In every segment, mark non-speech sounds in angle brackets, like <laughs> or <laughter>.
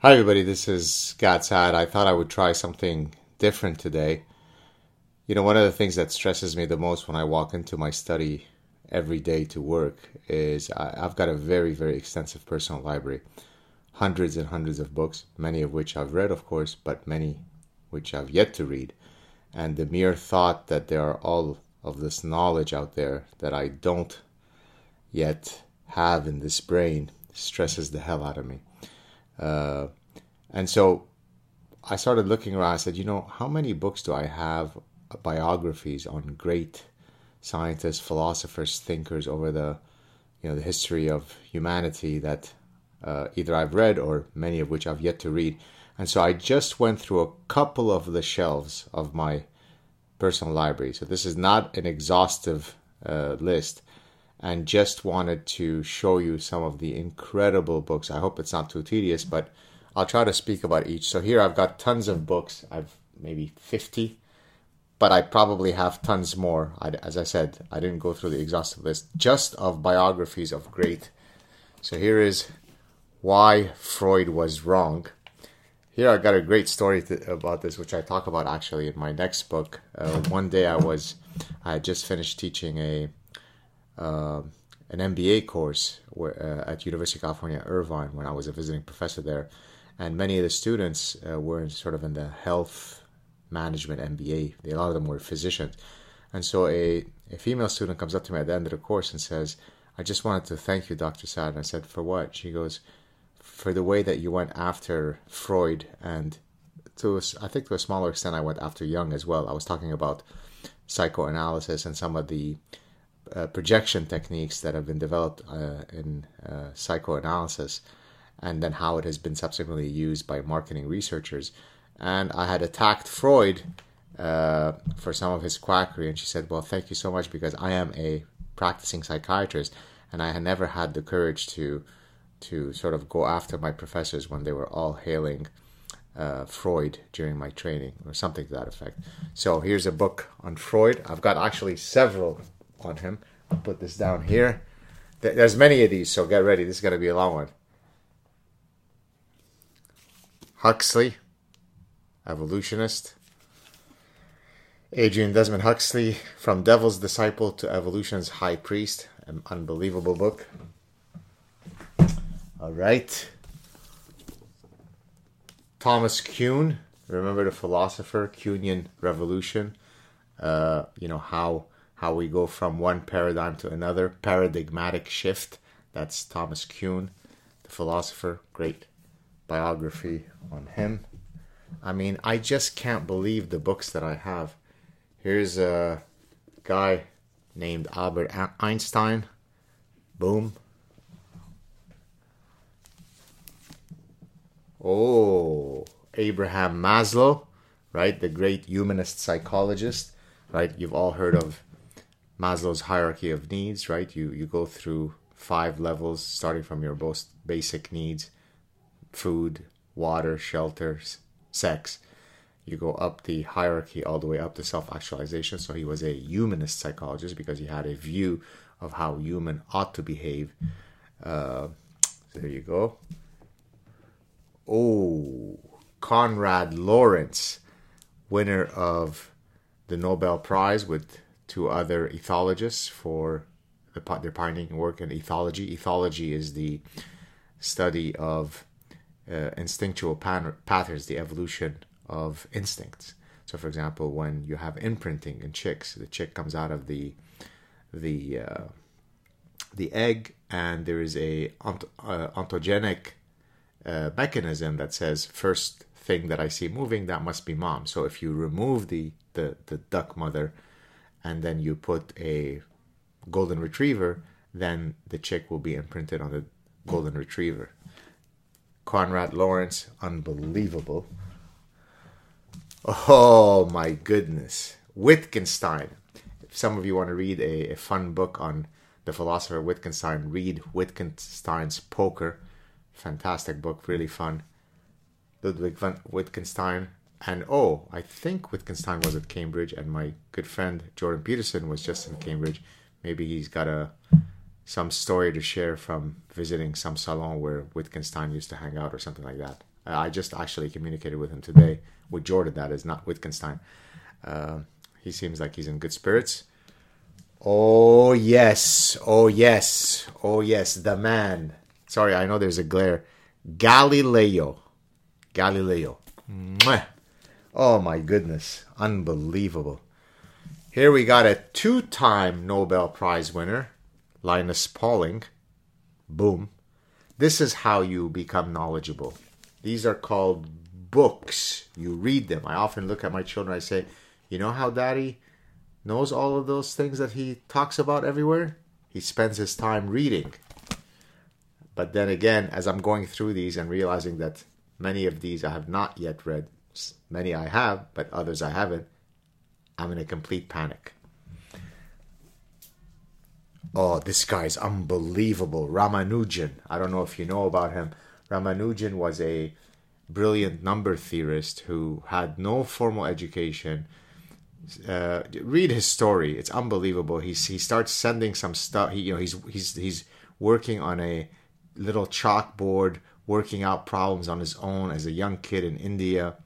Hi, everybody. This is Gad Saad. I thought I would try something different today. You know, one of the things that stresses me the most when I walk into my study every day to work is I, I've got a very, very extensive personal library. Hundreds and hundreds of books, many of which I've read, of course, but many which I've yet to read. And the mere thought that there are all of this knowledge out there that I don't yet have in this brain stresses the hell out of me. Uh, and so I started looking around. I said, you know, how many books do I have biographies on great scientists, philosophers, thinkers over the, you know, the history of humanity that uh, either I've read or many of which I've yet to read. And so I just went through a couple of the shelves of my personal library. So this is not an exhaustive uh, list, and just wanted to show you some of the incredible books. I hope it's not too tedious, but I'll try to speak about each. So here I've got tons of books. I've maybe 50, but I probably have tons more. I, as I said, I didn't go through the exhaustive list just of biographies of great. So here is why Freud was wrong. Here I got a great story to, about this, which I talk about actually in my next book. Uh, one day I was, I had just finished teaching a uh, an MBA course where, uh, at University of California, Irvine, when I was a visiting professor there, and many of the students uh, were in, sort of in the health management MBA. A lot of them were physicians, and so a a female student comes up to me at the end of the course and says, "I just wanted to thank you, Dr. Saad." And I said, "For what?" She goes, "For the way that you went after Freud and." To I think to a smaller extent, I went after Jung as well. I was talking about psychoanalysis and some of the uh, projection techniques that have been developed uh, in uh, psychoanalysis, and then how it has been subsequently used by marketing researchers. And I had attacked Freud uh, for some of his quackery, and she said, "Well, thank you so much because I am a practicing psychiatrist, and I had never had the courage to to sort of go after my professors when they were all hailing." Uh, Freud during my training, or something to that effect. So here's a book on Freud. I've got actually several on him. I'll put this down here. There's many of these, so get ready. This is going to be a long one. Huxley, evolutionist. Adrian Desmond Huxley, From Devil's Disciple to Evolution's High Priest. An unbelievable book. All right. Thomas Kuhn, remember the philosopher, Kuhnian Revolution. Uh, you know, how how we go from one paradigm to another, paradigmatic shift. That's Thomas Kuhn, the philosopher. Great biography on him. I mean, I just can't believe the books that I have. Here's a guy named Albert Einstein. Boom. Oh, Abraham Maslow, right? The great humanist psychologist, right? You've all heard of Maslow's hierarchy of needs, right? You you go through five levels starting from your most basic needs, food, water, shelter, sex. You go up the hierarchy all the way up to self-actualization. So he was a humanist psychologist because he had a view of how human ought to behave. Uh, there you go. Oh, Konrad Lorenz, winner of the Nobel Prize with two other ethologists for the, their pioneering work in ethology. Ethology is the study of uh, instinctual pan- patterns, the evolution of instincts. So, for example, when you have imprinting in chicks, the chick comes out of the the uh, the egg, and there is a ont- uh, ontogenic uh, mechanism that says first thing that I see moving that must be mom. So, if you remove the the, the duck mother and then you put a golden retriever, then the chick will be imprinted on the golden retriever. Konrad Lorenz, unbelievable. Oh my goodness. Wittgenstein. If some of you want to read a, a fun book on the philosopher Wittgenstein, read Wittgenstein's Poker. Fantastic book, really fun. Ludwig van Wittgenstein, and oh, I think Wittgenstein was at Cambridge, and my good friend Jordan Peterson was just in Cambridge. Maybe he's got a some story to share from visiting some salon where Wittgenstein used to hang out or something like that. I just actually communicated with him today, with Jordan, that is, not Wittgenstein. Uh, he seems like he's in good spirits. Oh, yes. Oh, yes. Oh, yes. The man. Sorry, I know there's a glare. Galileo. Galileo. Mwah. Oh, my goodness. Unbelievable. Here we got a two time Nobel Prize winner, Linus Pauling. Boom. This is how you become knowledgeable. These are called books. You read them. I often look at my children, I say, You know how daddy knows all of those things that he talks about everywhere? He spends his time reading. But then again, as I'm going through these and realizing that many of these I have not yet read, many I have, but others I haven't, I'm in a complete panic. Oh, this guy's unbelievable. Ramanujan. I don't know if you know about him. Ramanujan was a brilliant number theorist who had no formal education. Uh, read his story; it's unbelievable. He's he starts sending some stuff. He, you know, he's he's he's working on a little chalkboard, working out problems on his own as a young kid in India.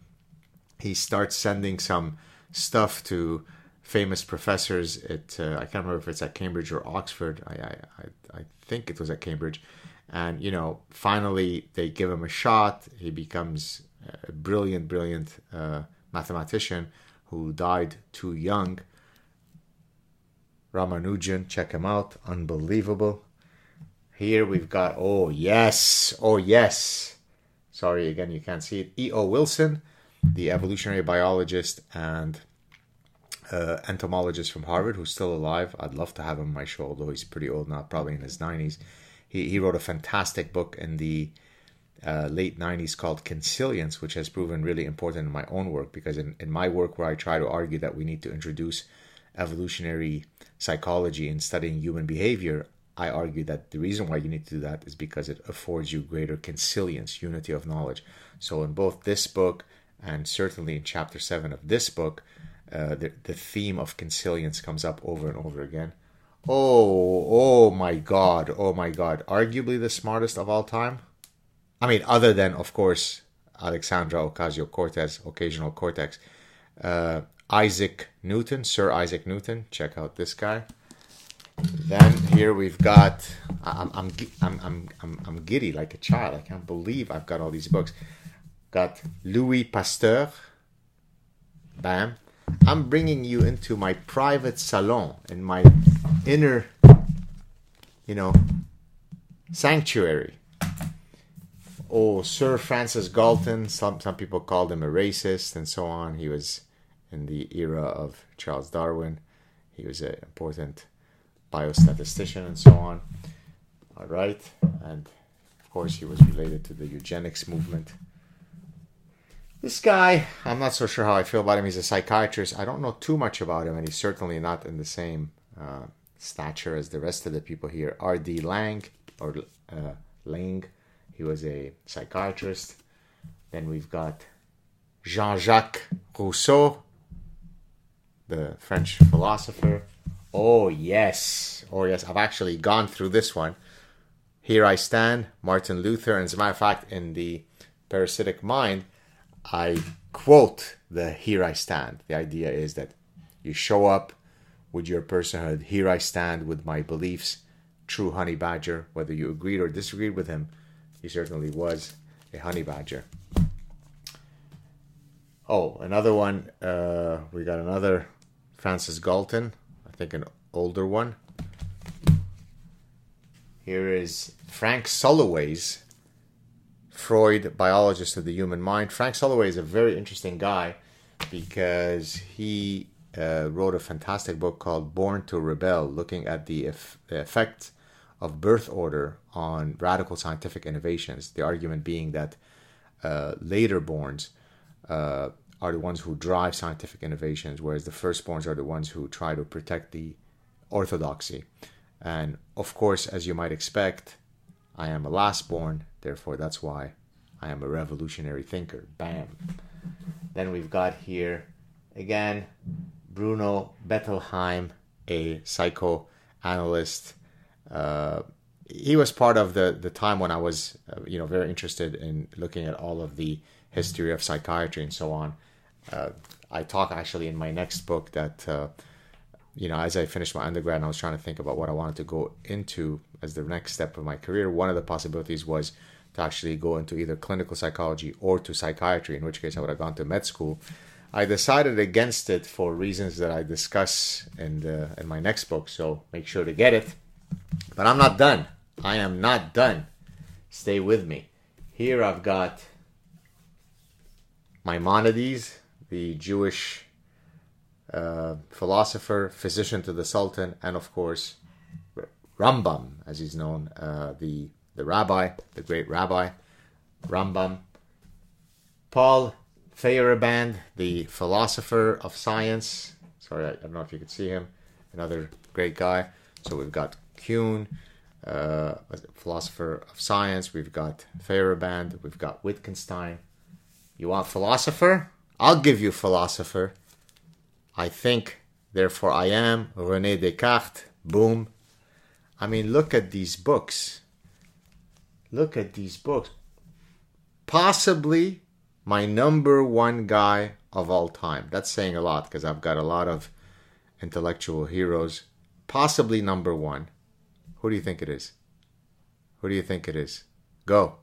He starts sending some stuff to famous professors at uh, I can't remember if it's at Cambridge or Oxford. I, I I think it was at Cambridge, and you know finally they give him a shot. He becomes a brilliant, brilliant uh, mathematician who died too young. Ramanujan, check him out, unbelievable. Here we've got oh yes, oh yes. Sorry again, you can't see it. E. O. Wilson, the evolutionary biologist and uh, entomologist from Harvard who's still alive. I'd love to have him on my show, although he's pretty old now, probably in his 90s. He, he wrote a fantastic book in the uh, late 90s called Consilience, which has proven really important in my own work because in, in my work, where I try to argue that we need to introduce evolutionary psychology in studying human behavior, I argue that the reason why you need to do that is because it affords you greater consilience, unity of knowledge. So, in both this book and certainly in chapter 7 of this book, uh, the, the theme of consilience comes up over and over again. Oh, oh my God, oh my God. Arguably the smartest of all time. I mean, other than, of course, Alexandra Ocasio Cortez, occasional cortex. Uh, Isaac Newton, Sir Isaac Newton. Check out this guy. Then here we've got. I'm I'm I'm I'm I'm, I'm giddy like a child. I can't believe I've got all these books. Got Louis Pasteur. Bam. I'm bringing you into my private salon in my inner, you know, sanctuary. Oh, Sir Francis Galton. Some some people called him a racist and so on. He was in the era of Charles Darwin. He was an important biostatistician and so on. All right, and of course he was related to the eugenics movement. This guy, I'm not so sure how I feel about him. He's a psychiatrist. I don't know too much about him, and he's certainly not in the same uh, stature as the rest of the people here. R.D. Laing, or uh, Lang, he was a psychiatrist. Then we've got Jean Jacques Rousseau, the French philosopher. Oh, yes. Oh, yes. I've actually gone through this one. Here I Stand, Martin Luther. And as a matter of fact, in the Parasitic Mind, I quote the Here I Stand. The idea is that you show up with your personhood. Here I stand with my beliefs. True honey badger. Whether you agreed or disagreed with him, he certainly was a honey badger. Oh, another one. Uh, we got another Francis Galton. I think an older one. Here is Frank Sulloway's Freud, biologist of the human mind. Frank Sulloway is a very interesting guy because he uh, wrote a fantastic book called Born to Rebel, looking at the, eff- the effect of birth order on radical scientific innovations. The argument being that uh, later borns uh, are the ones who drive scientific innovations, whereas the firstborns are the ones who try to protect the orthodoxy. And of course, as you might expect, I am a last born, therefore that's why I am a revolutionary thinker. Bam. Then we've got here again Bruno Bettelheim, a psychoanalyst, Uh, he was part of the the time when I was, uh, you know, very interested in looking at all of the history of psychiatry and so on. Uh, I talk actually in my next book that, uh, you know, as I finished my undergrad I was trying to think about what I wanted to go into as the next step of my career, one of the possibilities was to actually go into either clinical psychology or to psychiatry, in which case I would have gone to med school. I decided against it for reasons that I discuss in the in my next book, so make sure to get it. But I'm not done. I am not done. Stay with me. Here I've got Maimonides, the Jewish uh, philosopher, physician to the Sultan, and of course Rambam, as he's known, uh, the the rabbi, the great rabbi, Rambam. Paul Feyerabend, the philosopher of science. Sorry, I don't know if you could see him. Another great guy. So we've got Kuhn, uh, philosopher of science. We've got Feyerabend. We've got Wittgenstein. You want philosopher? I'll give you philosopher. I think, therefore I am. Rene Descartes. Boom. I mean, look at these books. Look at these books. Possibly my number one guy of all time. That's saying a lot because I've got a lot of intellectual heroes. Possibly number one. Who do you think it is? Who do you think it is? Go.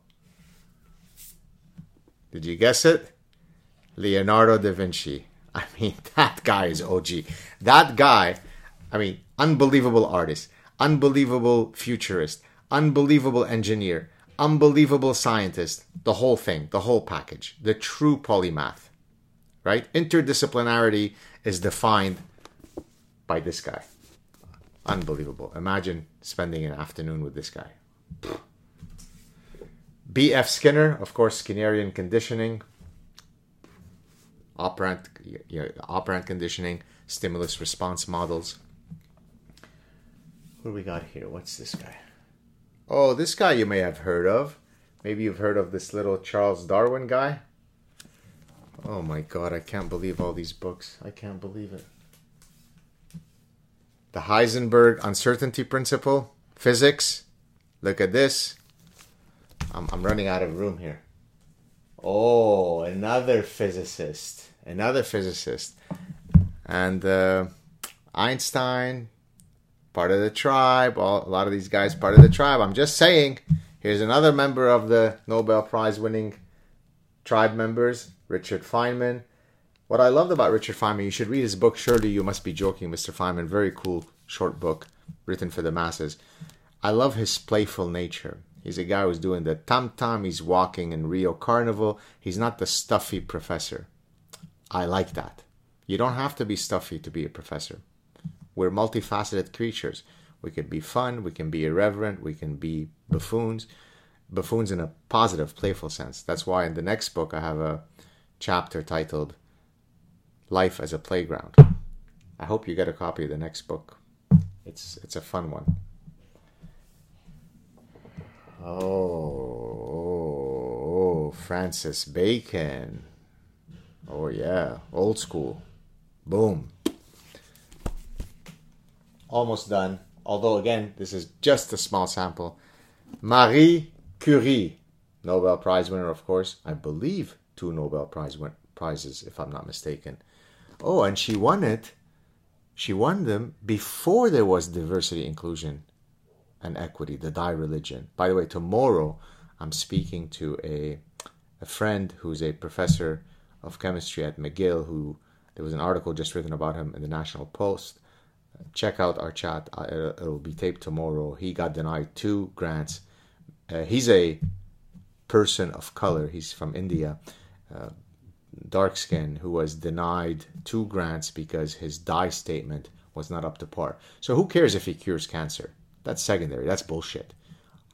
Did you guess it? Leonardo da Vinci. <laughs> I mean, that guy is OG. That guy, I mean, unbelievable artist, unbelievable futurist, unbelievable engineer, unbelievable scientist, the whole thing, the whole package, the true polymath, right? Interdisciplinarity is defined by this guy. Unbelievable. Imagine spending an afternoon with this guy. B.F. Skinner, of course, Skinnerian conditioning, operant, you know, operant conditioning, stimulus response models. What do we got here? What's this guy? Oh, this guy you may have heard of. Maybe you've heard of this little Charles Darwin guy. Oh my god, I can't believe all these books. I can't believe it. The Heisenberg uncertainty principle, physics. Look at this. I'm, I'm running out of room here. Oh, another physicist. Another physicist. And uh, Einstein, part of the tribe. All, a lot of these guys part of the tribe. I'm just saying. Here's another member of the Nobel Prize winning tribe members, Richard Feynman. What I loved about Richard Feynman, you should read his book. Surely you must be joking, Mr. Feynman. Very cool short book written for the masses. I love his playful nature. He's a guy who's doing the tam tam. He's walking in Rio Carnival. He's not the stuffy professor. I like that. You don't have to be stuffy to be a professor. We're multifaceted creatures. We can be fun, we can be irreverent, we can be buffoons, buffoons in a positive, playful sense. That's why in the next book I have a chapter titled Life as a Playground. I hope you get a copy of the next book. It's it's a fun one. Oh, oh, Francis Bacon. Oh yeah, old school. Boom almost done. Although, again, this is just a small sample. Marie Curie, Nobel Prize winner, of course. I believe two Nobel Prize win- prizes, if I'm not mistaken. Oh, and she won it. She won them before there was diversity, inclusion, and equity, the DIE religion. By the way, tomorrow I'm speaking to a a friend who's a professor of chemistry at McGill. Who there was an article just written about him in the National Post check out our chat. Uh, it'll be taped tomorrow. He got denied two grants. Uh, he's a person of color. He's from India, uh, dark skin, who was denied two grants because his DIE statement was not up to par. So who cares if he cures cancer? That's secondary. That's bullshit.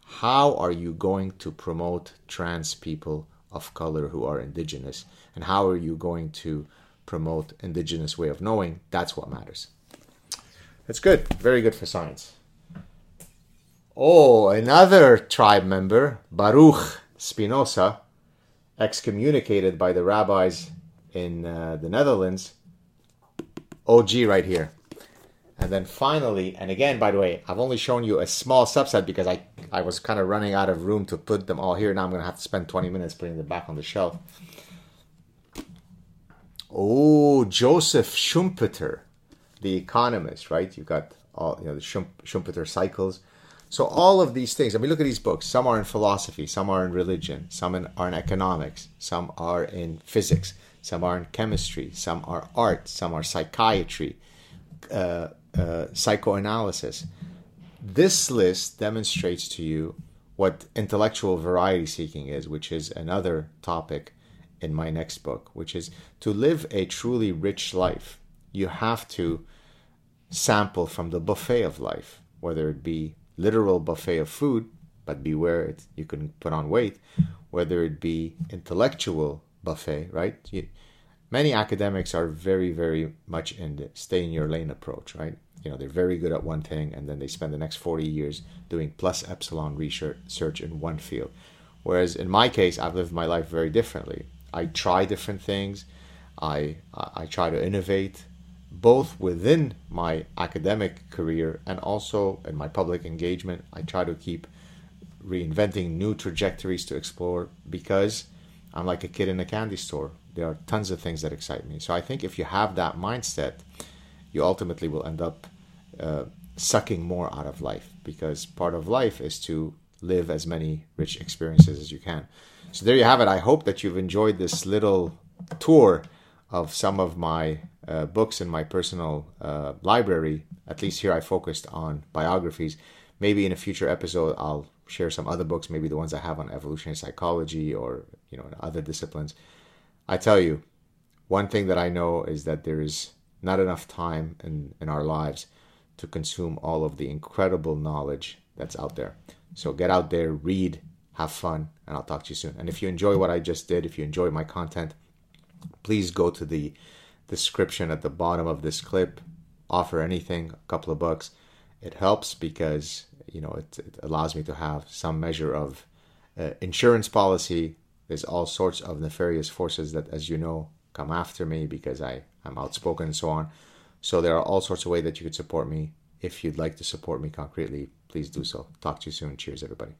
How are you going to promote trans people of color who are indigenous? And how are you going to promote indigenous way of knowing? That's what matters. It's good. Very good for science. Oh, another tribe member, Baruch Spinoza, excommunicated by the rabbis in uh, the Netherlands. OG right here. And then finally, and again, by the way, I've only shown you a small subset because I, I was kind of running out of room to put them all here. Now I'm going to have to spend 20 minutes putting them back on the shelf. Oh, Joseph Schumpeter, the economist, right? You've got all, you know, the Schumpeter cycles. So all of these things, I mean, look at these books. Some are in philosophy, some are in religion, some in, are in economics, some are in physics, some are in chemistry, some are art, some are psychiatry, uh, uh, psychoanalysis. This list demonstrates to you what intellectual variety seeking is, which is another topic in my next book, which is to live a truly rich life. You have to sample from the buffet of life, whether it be literal buffet of food, but beware it, you can put on weight, whether it be intellectual buffet, right? You, many academics are very, very much in the stay in your lane approach, right? You know, they're very good at one thing and then they spend the next 40 years doing plus epsilon research in one field. Whereas in my case, I've lived my life very differently. I try different things. I, I try to innovate both within my academic career and also in my public engagement. I try to keep reinventing new trajectories to explore because I'm like a kid in a candy store. There are tons of things that excite me. So I think if you have that mindset, you ultimately will end up uh, sucking more out of life because part of life is to live as many rich experiences as you can. So there you have it. I hope that you've enjoyed this little tour of some of my uh, books in my personal uh, library. At least here I focused on biographies. Maybe in a future episode I'll share some other books, maybe the ones I have on evolutionary psychology or you know other disciplines. I tell you, one thing that I know is that there is not enough time in, in our lives to consume all of the incredible knowledge that's out there. So get out there, read, have fun, and I'll talk to you soon. And if you enjoy what I just did, if you enjoy my content, please go to the description at the bottom of this clip. Offer anything, a couple of bucks. It helps because you know it, it allows me to have some measure of uh, insurance policy. There's all sorts of nefarious forces that, as you know, come after me because I I'm outspoken and so on. So there are all sorts of ways that you could support me. If you'd like to support me concretely, please do so. Talk to you soon. Cheers, everybody.